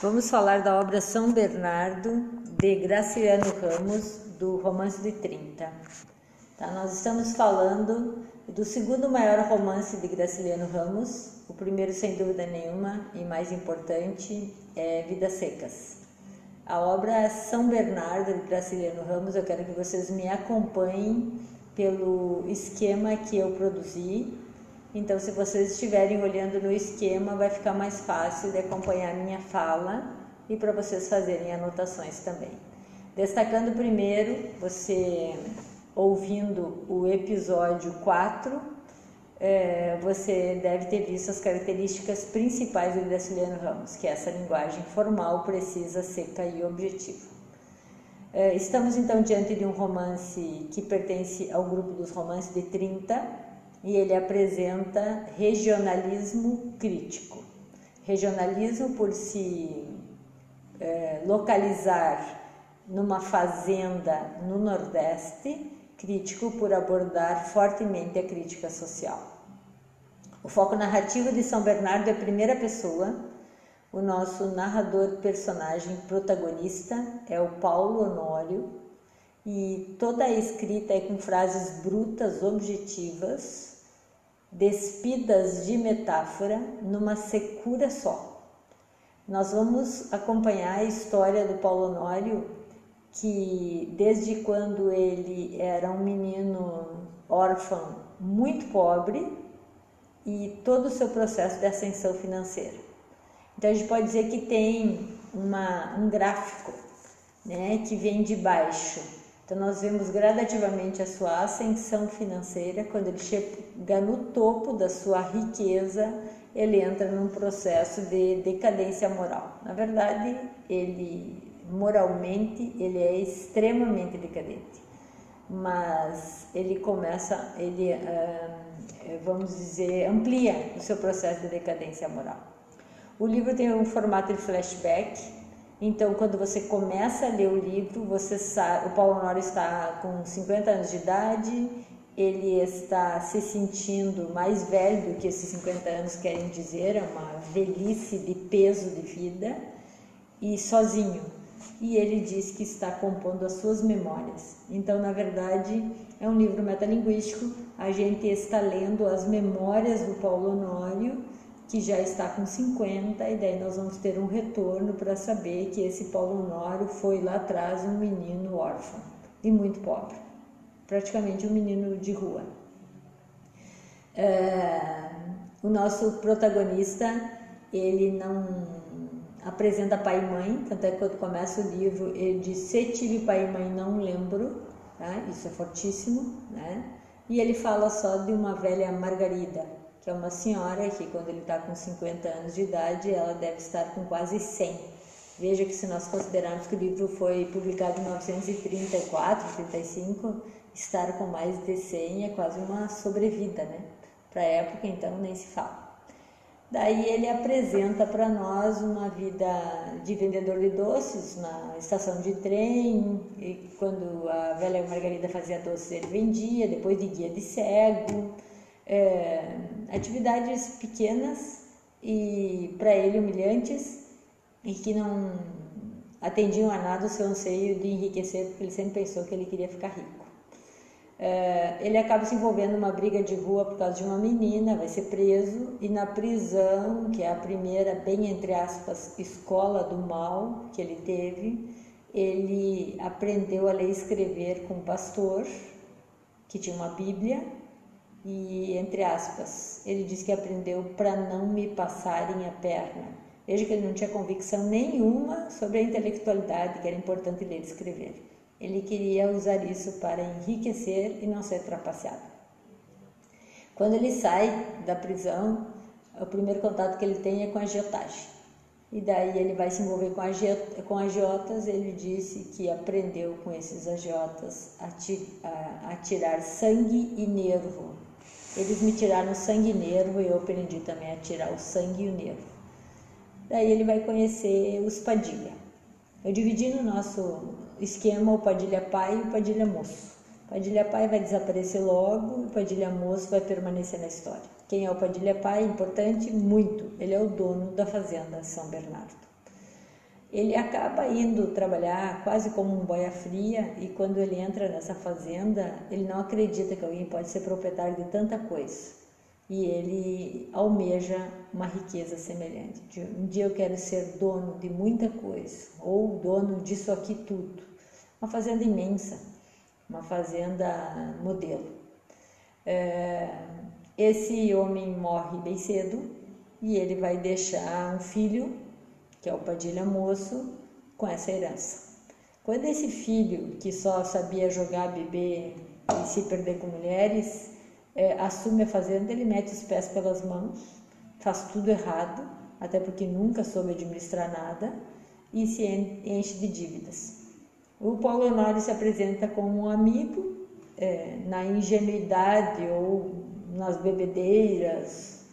Vamos falar da obra São Bernardo de Graciliano Ramos, do Romance de 30. Tá, nós estamos falando do segundo maior romance de Graciliano Ramos, o primeiro, sem dúvida nenhuma, e mais importante, é Vidas Secas. A obra São Bernardo de Graciliano Ramos, eu quero que vocês me acompanhem pelo esquema que eu produzi então, se vocês estiverem olhando no esquema, vai ficar mais fácil de acompanhar minha fala e para vocês fazerem anotações também. Destacando primeiro, você ouvindo o episódio 4, é, você deve ter visto as características principais do Graciliano Ramos, que é essa linguagem formal, precisa, seca e objetiva. É, estamos então diante de um romance que pertence ao grupo dos romances de 30, e ele apresenta regionalismo crítico. Regionalismo por se é, localizar numa fazenda no Nordeste, crítico por abordar fortemente a crítica social. O foco narrativo de São Bernardo é primeira pessoa. O nosso narrador personagem protagonista é o Paulo Honório e toda a escrita é com frases brutas, objetivas, despidas de metáfora numa secura só. Nós vamos acompanhar a história do Paulo Honório, que desde quando ele era um menino órfão muito pobre e todo o seu processo de ascensão financeira. Então a gente pode dizer que tem uma, um gráfico né, que vem de baixo então, nós vemos gradativamente a sua ascensão financeira. Quando ele chega no topo da sua riqueza, ele entra num processo de decadência moral. Na verdade, ele moralmente ele é extremamente decadente, mas ele começa, ele vamos dizer amplia o seu processo de decadência moral. O livro tem um formato de flashback então, quando você começa a ler o livro, você sabe, o Paulo Honório está com 50 anos de idade, ele está se sentindo mais velho do que esses 50 anos querem dizer, é uma velhice de peso de vida e sozinho. E ele diz que está compondo as suas memórias. Então, na verdade, é um livro metalinguístico. A gente está lendo as memórias do Paulo Honório que já está com 50, e daí nós vamos ter um retorno para saber que esse Paulo Honório foi lá atrás um menino órfão e muito pobre, praticamente um menino de rua. É, o nosso protagonista, ele não apresenta pai e mãe, tanto é que quando começa o livro ele diz se tive pai e mãe não lembro, tá? isso é fortíssimo, né? E ele fala só de uma velha Margarida, que é uma senhora que, quando ele está com 50 anos de idade, ela deve estar com quase 100. Veja que, se nós considerarmos que o livro foi publicado em 1934, 35, estar com mais de 100 é quase uma sobrevida, né? Para a época, então, nem se fala. Daí ele apresenta para nós uma vida de vendedor de doces na estação de trem, e quando a velha Margarida fazia doces ele vendia, depois de guia de cego, é, atividades pequenas e para ele humilhantes e que não atendiam a nada o seu anseio de enriquecer, porque ele sempre pensou que ele queria ficar rico. É, ele acaba se envolvendo numa briga de rua por causa de uma menina, vai ser preso e na prisão, que é a primeira, bem entre aspas, escola do mal que ele teve, ele aprendeu a ler e escrever com um pastor que tinha uma Bíblia e entre aspas, ele diz que aprendeu para não me passarem a perna. Veja que ele não tinha convicção nenhuma sobre a intelectualidade, que era importante ler e escrever. Ele queria usar isso para enriquecer e não ser trapaceado. Quando ele sai da prisão, o primeiro contato que ele tem é com a agiotagem. E daí ele vai se envolver com, agiot com agiotas. Ele disse que aprendeu com esses agiotas a, a, a tirar sangue e nervo eles me tiraram sangue e nervo e eu aprendi também a tirar o sangue e o nervo. Daí ele vai conhecer os Padilha. Eu dividi no nosso esquema o Padilha pai e o Padilha moço. Padilha pai vai desaparecer logo o Padilha moço vai permanecer na história. Quem é o Padilha pai? Importante? Muito. Ele é o dono da fazenda São Bernardo. ele acaba indo trabalhar quase como um boia fria e quando ele entra nessa fazenda, ele não acredita que alguém pode ser proprietário de tanta coisa. E ele almeja uma riqueza semelhante. Um dia eu quero ser dono de muita coisa, ou dono disso aqui tudo. Uma fazenda imensa, uma fazenda modelo. É, esse homem morre bem cedo e ele vai deixar um filho que é o Padilha Moço, com essa herança. Quando esse filho, que só sabia jogar, beber e se perder com mulheres, é, assume a fazenda, ele mete os pés pelas mãos, faz tudo errado, até porque nunca soube administrar nada, e se enche de dívidas. O Paulo Honório se apresenta como um amigo, é, na ingenuidade ou nas bebedeiras,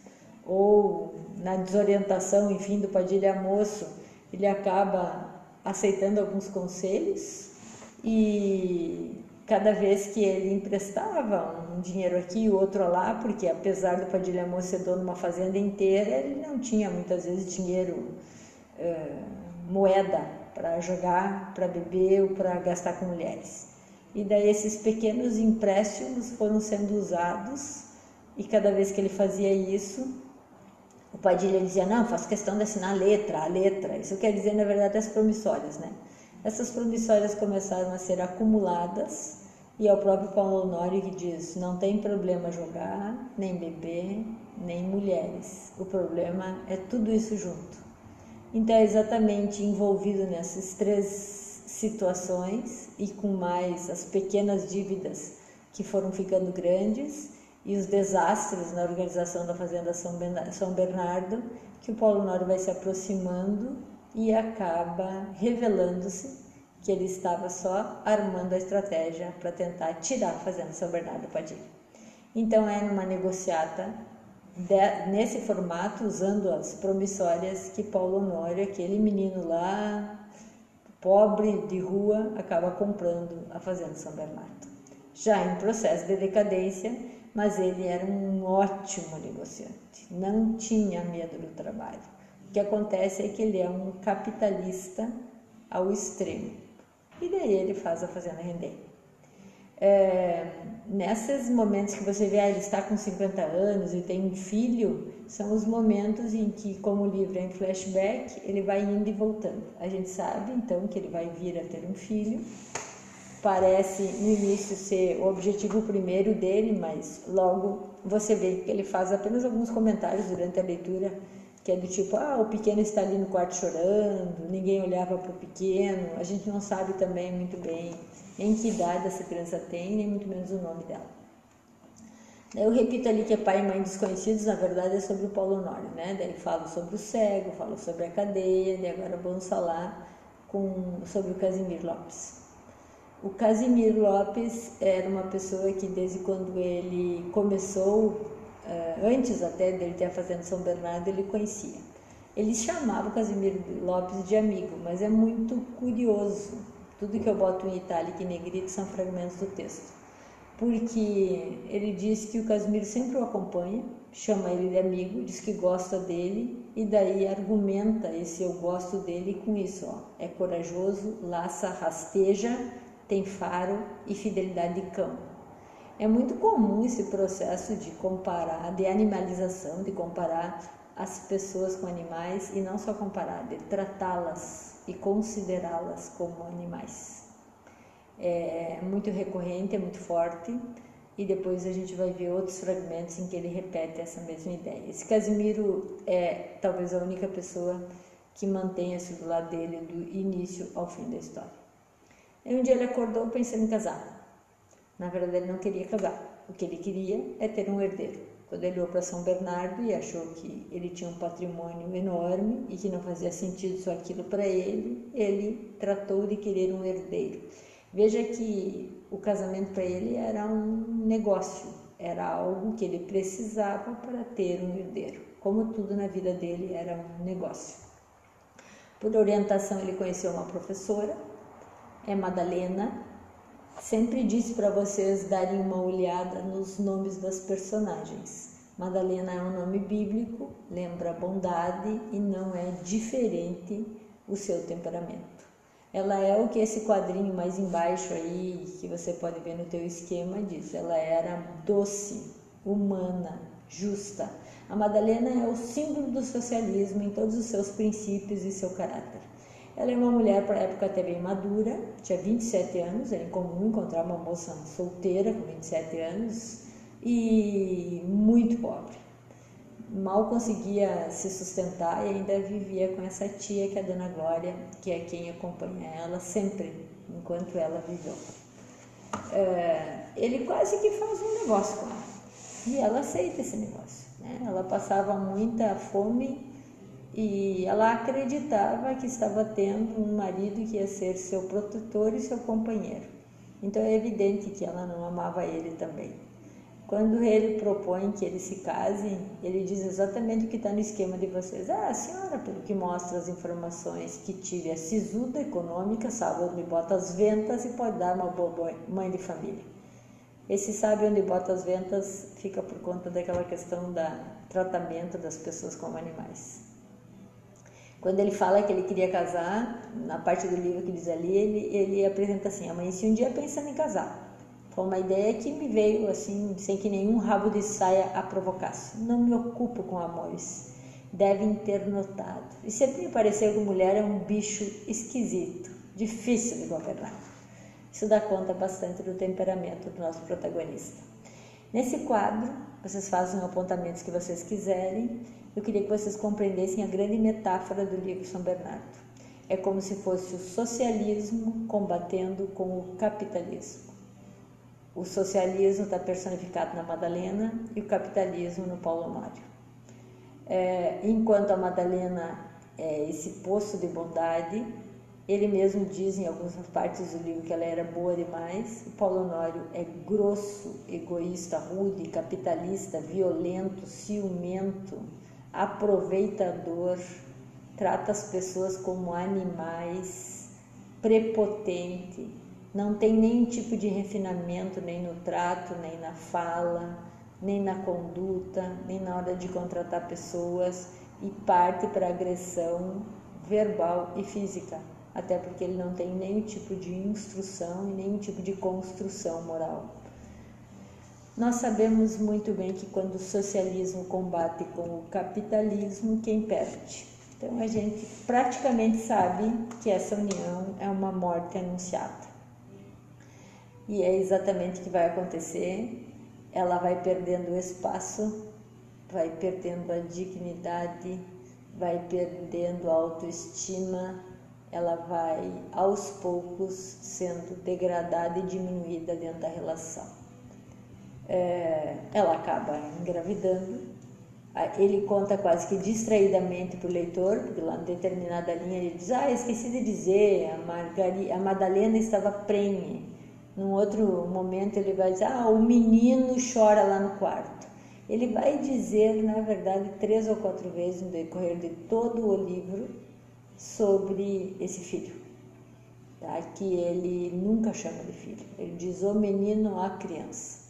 ou na desorientação, enfim, do Padilha Moço, ele acaba aceitando alguns conselhos e cada vez que ele emprestava um dinheiro aqui e outro lá, porque apesar do Padilha Moço ser dono de uma fazenda inteira, ele não tinha muitas vezes dinheiro, eh, moeda para jogar, para beber ou para gastar com mulheres. E daí esses pequenos empréstimos foram sendo usados e cada vez que ele fazia isso, o Padilha dizia, não, faço questão de assinar a letra, a letra. Isso quer dizer, na verdade, as promissórias, né? Essas promissórias começaram a ser acumuladas e é o próprio Paulo Honório que diz, não tem problema jogar, nem beber, nem mulheres. O problema é tudo isso junto. Então, é exatamente envolvido nessas três situações e com mais as pequenas dívidas que foram ficando grandes, e os desastres na organização da Fazenda São Bernardo, que o Paulo Honório vai se aproximando e acaba revelando-se que ele estava só armando a estratégia para tentar tirar a Fazenda São Bernardo Padilha. Então é numa negociata de, nesse formato, usando as promissórias, que Paulo Honório, aquele menino lá, pobre de rua, acaba comprando a Fazenda São Bernardo. Já em processo de decadência, mas ele era um ótimo negociante, não tinha medo do trabalho. O que acontece é que ele é um capitalista ao extremo, e daí ele faz a fazenda render. É, nesses momentos que você vê, ah, ele está com 50 anos e tem um filho, são os momentos em que, como o livro é em flashback, ele vai indo e voltando. A gente sabe então que ele vai vir a ter um filho, parece no início ser o objetivo primeiro dele, mas logo você vê que ele faz apenas alguns comentários durante a leitura, que é do tipo, ah, o pequeno está ali no quarto chorando, ninguém olhava para o pequeno, a gente não sabe também muito bem em que idade essa criança tem, nem muito menos o nome dela. Eu repito ali que é pai e mãe desconhecidos, na verdade é sobre o Paulo Honório, né? Daí falo sobre o cego, falo sobre a cadeia, e agora vamos falar com, sobre o Casimir Lopes. O Casimiro Lopes era uma pessoa que desde quando ele começou, antes até dele ter a Fazenda São Bernardo, ele conhecia. Ele chamava o Casimiro Lopes de amigo, mas é muito curioso. Tudo que eu boto em itálico e negrito são fragmentos do texto. Porque ele diz que o Casimiro sempre o acompanha, chama ele de amigo, diz que gosta dele e daí argumenta esse eu gosto dele com isso, ó. É corajoso, laça, rasteja tem faro e fidelidade de cão. É muito comum esse processo de comparar, de animalização, de comparar as pessoas com animais e não só comparar, de tratá-las e considerá-las como animais. É muito recorrente, é muito forte e depois a gente vai ver outros fragmentos em que ele repete essa mesma ideia. Esse Casimiro é talvez a única pessoa que mantenha-se do lado dele do início ao fim da história. E um dia ele acordou pensando em casar. Na verdade, ele não queria casar. O que ele queria é ter um herdeiro. Quando ele olhou para São Bernardo e achou que ele tinha um patrimônio enorme e que não fazia sentido só aquilo para ele, ele tratou de querer um herdeiro. Veja que o casamento para ele era um negócio, era algo que ele precisava para ter um herdeiro. Como tudo na vida dele era um negócio. Por orientação, ele conheceu uma professora é Madalena. Sempre disse para vocês darem uma olhada nos nomes das personagens. Madalena é um nome bíblico, lembra bondade e não é diferente o seu temperamento. Ela é o que esse quadrinho mais embaixo aí, que você pode ver no teu esquema, diz. Ela era doce, humana, justa. A Madalena é o símbolo do socialismo em todos os seus princípios e seu caráter. Ela é uma mulher, para a época, até bem madura, tinha 27 anos, era incomum encontrar uma moça solteira com 27 anos e muito pobre. Mal conseguia se sustentar e ainda vivia com essa tia que é a Dona Glória, que é quem acompanha ela sempre, enquanto ela viveu. É, ele quase que faz um negócio com ela e ela aceita esse negócio. Né? Ela passava muita fome e ela acreditava que estava tendo um marido que ia ser seu protetor e seu companheiro. Então é evidente que ela não amava ele também. Quando ele propõe que eles se casem, ele diz exatamente o que está no esquema de vocês. Ah, a senhora, pelo que mostra as informações que tive, é sisuda, econômica, sabe onde bota as ventas e pode dar uma boa mãe de família. Esse sabe onde bota as ventas fica por conta daquela questão do tratamento das pessoas como animais. Quando ele fala que ele queria casar, na parte do livro que diz ali, ele, ele apresenta assim: amanheci um dia pensando em casar. Foi uma ideia que me veio assim, sem que nenhum rabo de saia a provocasse. Não me ocupo com amores. Devem ter notado. E sempre me pareceu que mulher é um bicho esquisito, difícil de governar. Isso dá conta bastante do temperamento do nosso protagonista. Nesse quadro, vocês fazem apontamentos que vocês quiserem eu queria que vocês compreendessem a grande metáfora do livro São Bernardo. É como se fosse o socialismo combatendo com o capitalismo. O socialismo está personificado na Madalena e o capitalismo no Paulo Mário. É, enquanto a Madalena é esse poço de bondade, ele mesmo diz em algumas partes do livro que ela era boa demais. O Paulo Honório é grosso, egoísta, rude, capitalista, violento, ciumento, aproveitador, trata as pessoas como animais, prepotente, não tem nenhum tipo de refinamento nem no trato, nem na fala, nem na conduta, nem na hora de contratar pessoas e parte para agressão verbal e física, até porque ele não tem nenhum tipo de instrução e nenhum tipo de construção moral. Nós sabemos muito bem que quando o socialismo combate com o capitalismo, quem perde? Então a gente praticamente sabe que essa união é uma morte anunciada. E é exatamente o que vai acontecer. Ela vai perdendo o espaço, vai perdendo a dignidade, vai perdendo a autoestima, ela vai aos poucos sendo degradada e diminuída dentro da relação é, ela acaba engravidando. Ele conta quase que distraidamente para o leitor, porque lá em determinada linha ele diz: Ah, esqueci de dizer, a, Margari, a Madalena estava prenhe. Num outro momento ele vai dizer: Ah, o menino chora lá no quarto. Ele vai dizer, na verdade, três ou quatro vezes no decorrer de todo o livro sobre esse filho. Tá? Que ele nunca chama de filho. Ele diz o menino, a criança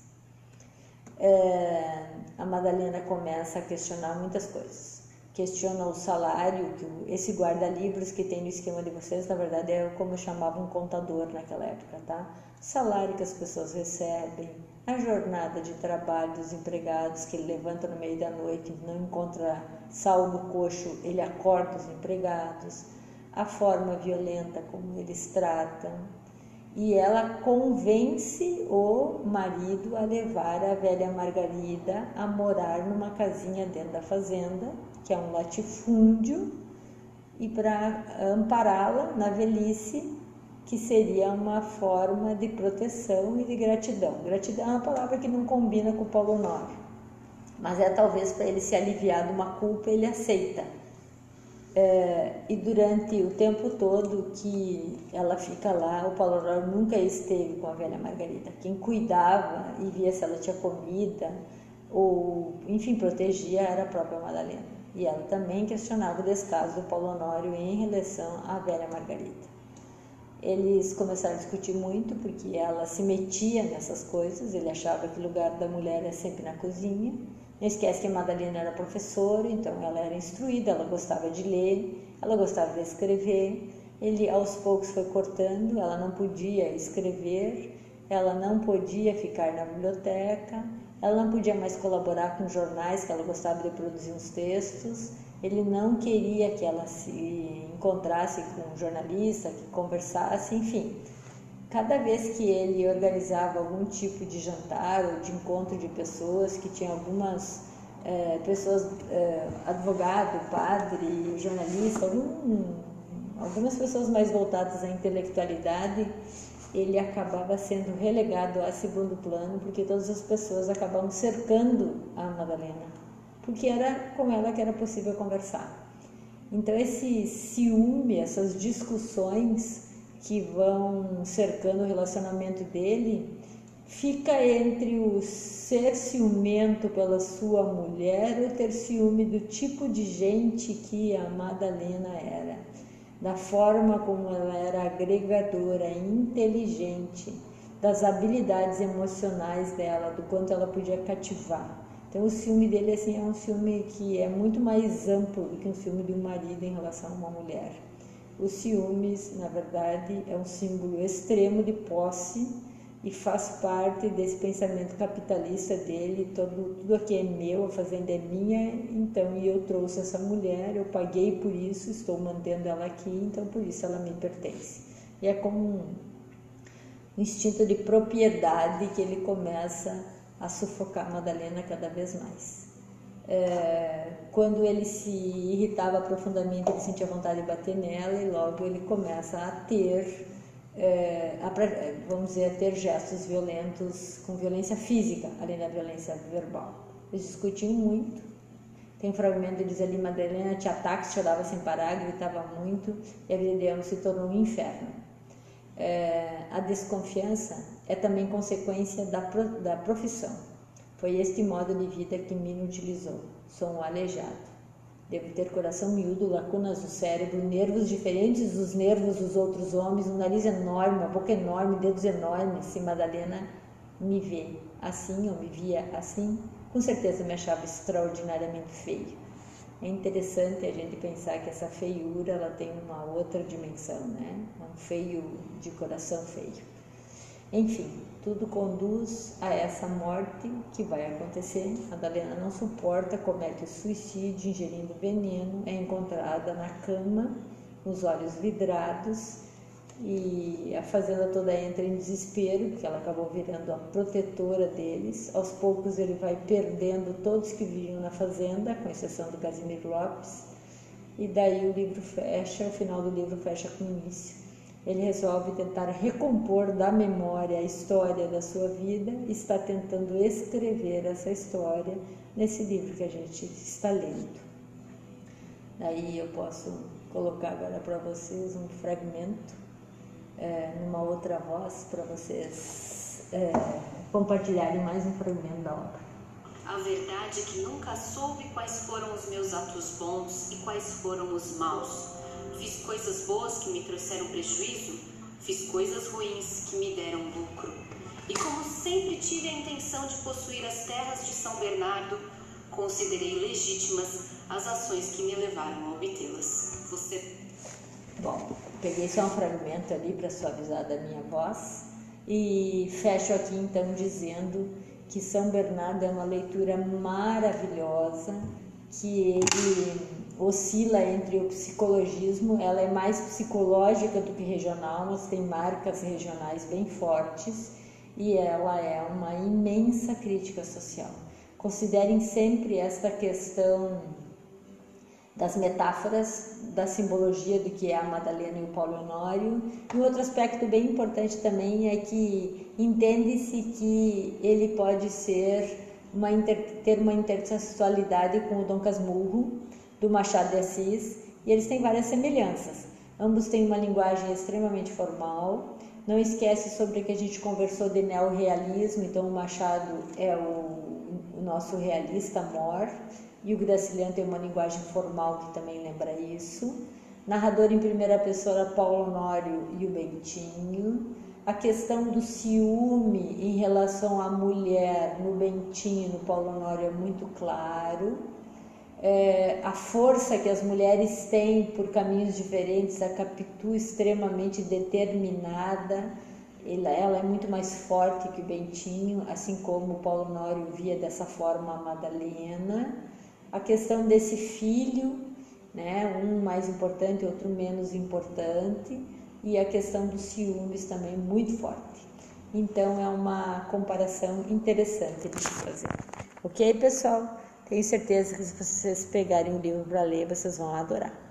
é, a Madalena começa a questionar muitas coisas. Questiona o salário, que esse guarda-livros que tem no esquema de vocês, na verdade é como chamava um contador naquela época, tá? Salário que as pessoas recebem, a jornada de trabalho dos empregados que ele levanta no meio da noite, não encontra sal no coxo, ele acorda os empregados, a forma violenta como eles tratam, e ela convence o marido a levar a velha Margarida a morar numa casinha dentro da fazenda, que é um latifúndio, e para ampará-la na velhice, que seria uma forma de proteção e de gratidão. Gratidão é uma palavra que não combina com o Paulo Nório, mas é talvez para ele se aliviar de uma culpa, ele aceita é, e durante o tempo todo que ela fica lá, o Paulo Aurora nunca esteve com a velha Margarida. Quem cuidava e via se ela tinha comida ou, enfim, protegia era a própria Madalena. E ela também questionava o descaso do Paulo Honório em relação à velha Margarida. Eles começaram a discutir muito porque ela se metia nessas coisas, ele achava que o lugar da mulher é sempre na cozinha Não esquece que a Madalena era professora, então ela era instruída, ela gostava de ler, ela gostava de escrever. Ele aos poucos foi cortando, ela não podia escrever, ela não podia ficar na biblioteca, ela não podia mais colaborar com jornais, que ela gostava de produzir uns textos. Ele não queria que ela se encontrasse com um jornalista, que conversasse, enfim. Cada vez que ele organizava algum tipo de jantar ou de encontro de pessoas, que tinha algumas é, pessoas, é, advogado, padre, jornalista, algum, algumas pessoas mais voltadas à intelectualidade, ele acabava sendo relegado a segundo plano, porque todas as pessoas acabavam cercando a Madalena, porque era com ela que era possível conversar. Então, esse ciúme, essas discussões que vão cercando o relacionamento dele, fica entre o ser ciumento pela sua mulher ou ter ciúme do tipo de gente que a Madalena era, da forma como ela era agregadora, inteligente, das habilidades emocionais dela, do quanto ela podia cativar. Então o ciúme dele assim é um ciúme que é muito mais amplo do que um ciúme de um marido em relação a uma mulher. Os ciúmes, na verdade, é um símbolo extremo de posse e faz parte desse pensamento capitalista dele, todo, tudo aqui é meu, a fazenda é minha, então e eu trouxe essa mulher, eu paguei por isso, estou mantendo ela aqui, então por isso ela me pertence. E é como um instinto de propriedade que ele começa a sufocar Madalena cada vez mais. É, quando ele se irritava profundamente, ele sentia vontade de bater nela e logo ele começa a ter, é, a, vamos dizer, a ter gestos violentos com violência física, além da violência verbal. Eles discutiam muito. Tem um fragmento diz ali, Madalena tinha ataques, chorava sem parar, gritava muito e a vida dela se tornou um inferno. É, a desconfiança é também consequência da, da profissão foi este modo de vida que Mino utilizou. Sou um aleijado. Devo ter coração miúdo, lacunas do cérebro, nervos diferentes dos nervos dos outros homens, um nariz enorme, uma boca enorme, dedos enormes. Se Madalena me vê assim ou me via assim, com certeza me achava extraordinariamente feio. É interessante a gente pensar que essa feiura ela tem uma outra dimensão, né? É um feio de coração feio. Enfim, tudo conduz a essa morte que vai acontecer. Madalena não suporta, comete suicídio ingerindo veneno, é encontrada na cama, os olhos vidrados, e a fazenda toda entra em desespero, porque ela acabou virando a protetora deles. Aos poucos ele vai perdendo todos que viviam na fazenda, com exceção do Casimiro Lopes, e daí o livro fecha, o final do livro fecha com o início ele resolve tentar recompor da memória a história da sua vida e está tentando escrever essa história nesse livro que a gente está lendo. Daí eu posso colocar agora para vocês um fragmento é, numa outra voz para vocês é, compartilharem mais um fragmento da obra. A verdade é que nunca soube quais foram os meus atos bons e quais foram os maus Fiz coisas boas que me trouxeram prejuízo, fiz coisas ruins que me deram lucro. E como sempre tive a intenção de possuir as terras de São Bernardo, considerei legítimas as ações que me levaram a obtê-las. Você. Bom, peguei só um fragmento ali para suavizar da minha voz e fecho aqui então dizendo que São Bernardo é uma leitura maravilhosa, que ele oscila entre o psicologismo, ela é mais psicológica do que regional, mas tem marcas regionais bem fortes e ela é uma imensa crítica social. Considerem sempre esta questão das metáforas, da simbologia do que é a Madalena e o Paulo Honório. E um outro aspecto bem importante também é que entende-se que ele pode ser uma ter uma intersexualidade com o Dom Casmurro, do Machado de Assis e eles têm várias semelhanças. Ambos têm uma linguagem extremamente formal. Não esquece sobre o que a gente conversou de neorrealismo, então o Machado é o, o nosso realista mor e o Graciliano tem uma linguagem formal que também lembra isso. Narrador em primeira pessoa Paulo Honório e o Bentinho. a questão do ciúme em relação à mulher no Bentinho, no Paulo Honório é muito claro. É, a força que as mulheres têm por caminhos diferentes, a Capitu extremamente determinada, ela, ela, é muito mais forte que o Bentinho, assim como o Paulo Honório via dessa forma a Madalena. A questão desse filho, né, um mais importante, outro menos importante e a questão dos ciúmes também muito forte. Então é uma comparação interessante de se fazer. Ok, pessoal? Tenho certeza que se vocês pegarem o livro para ler, vocês vão adorar.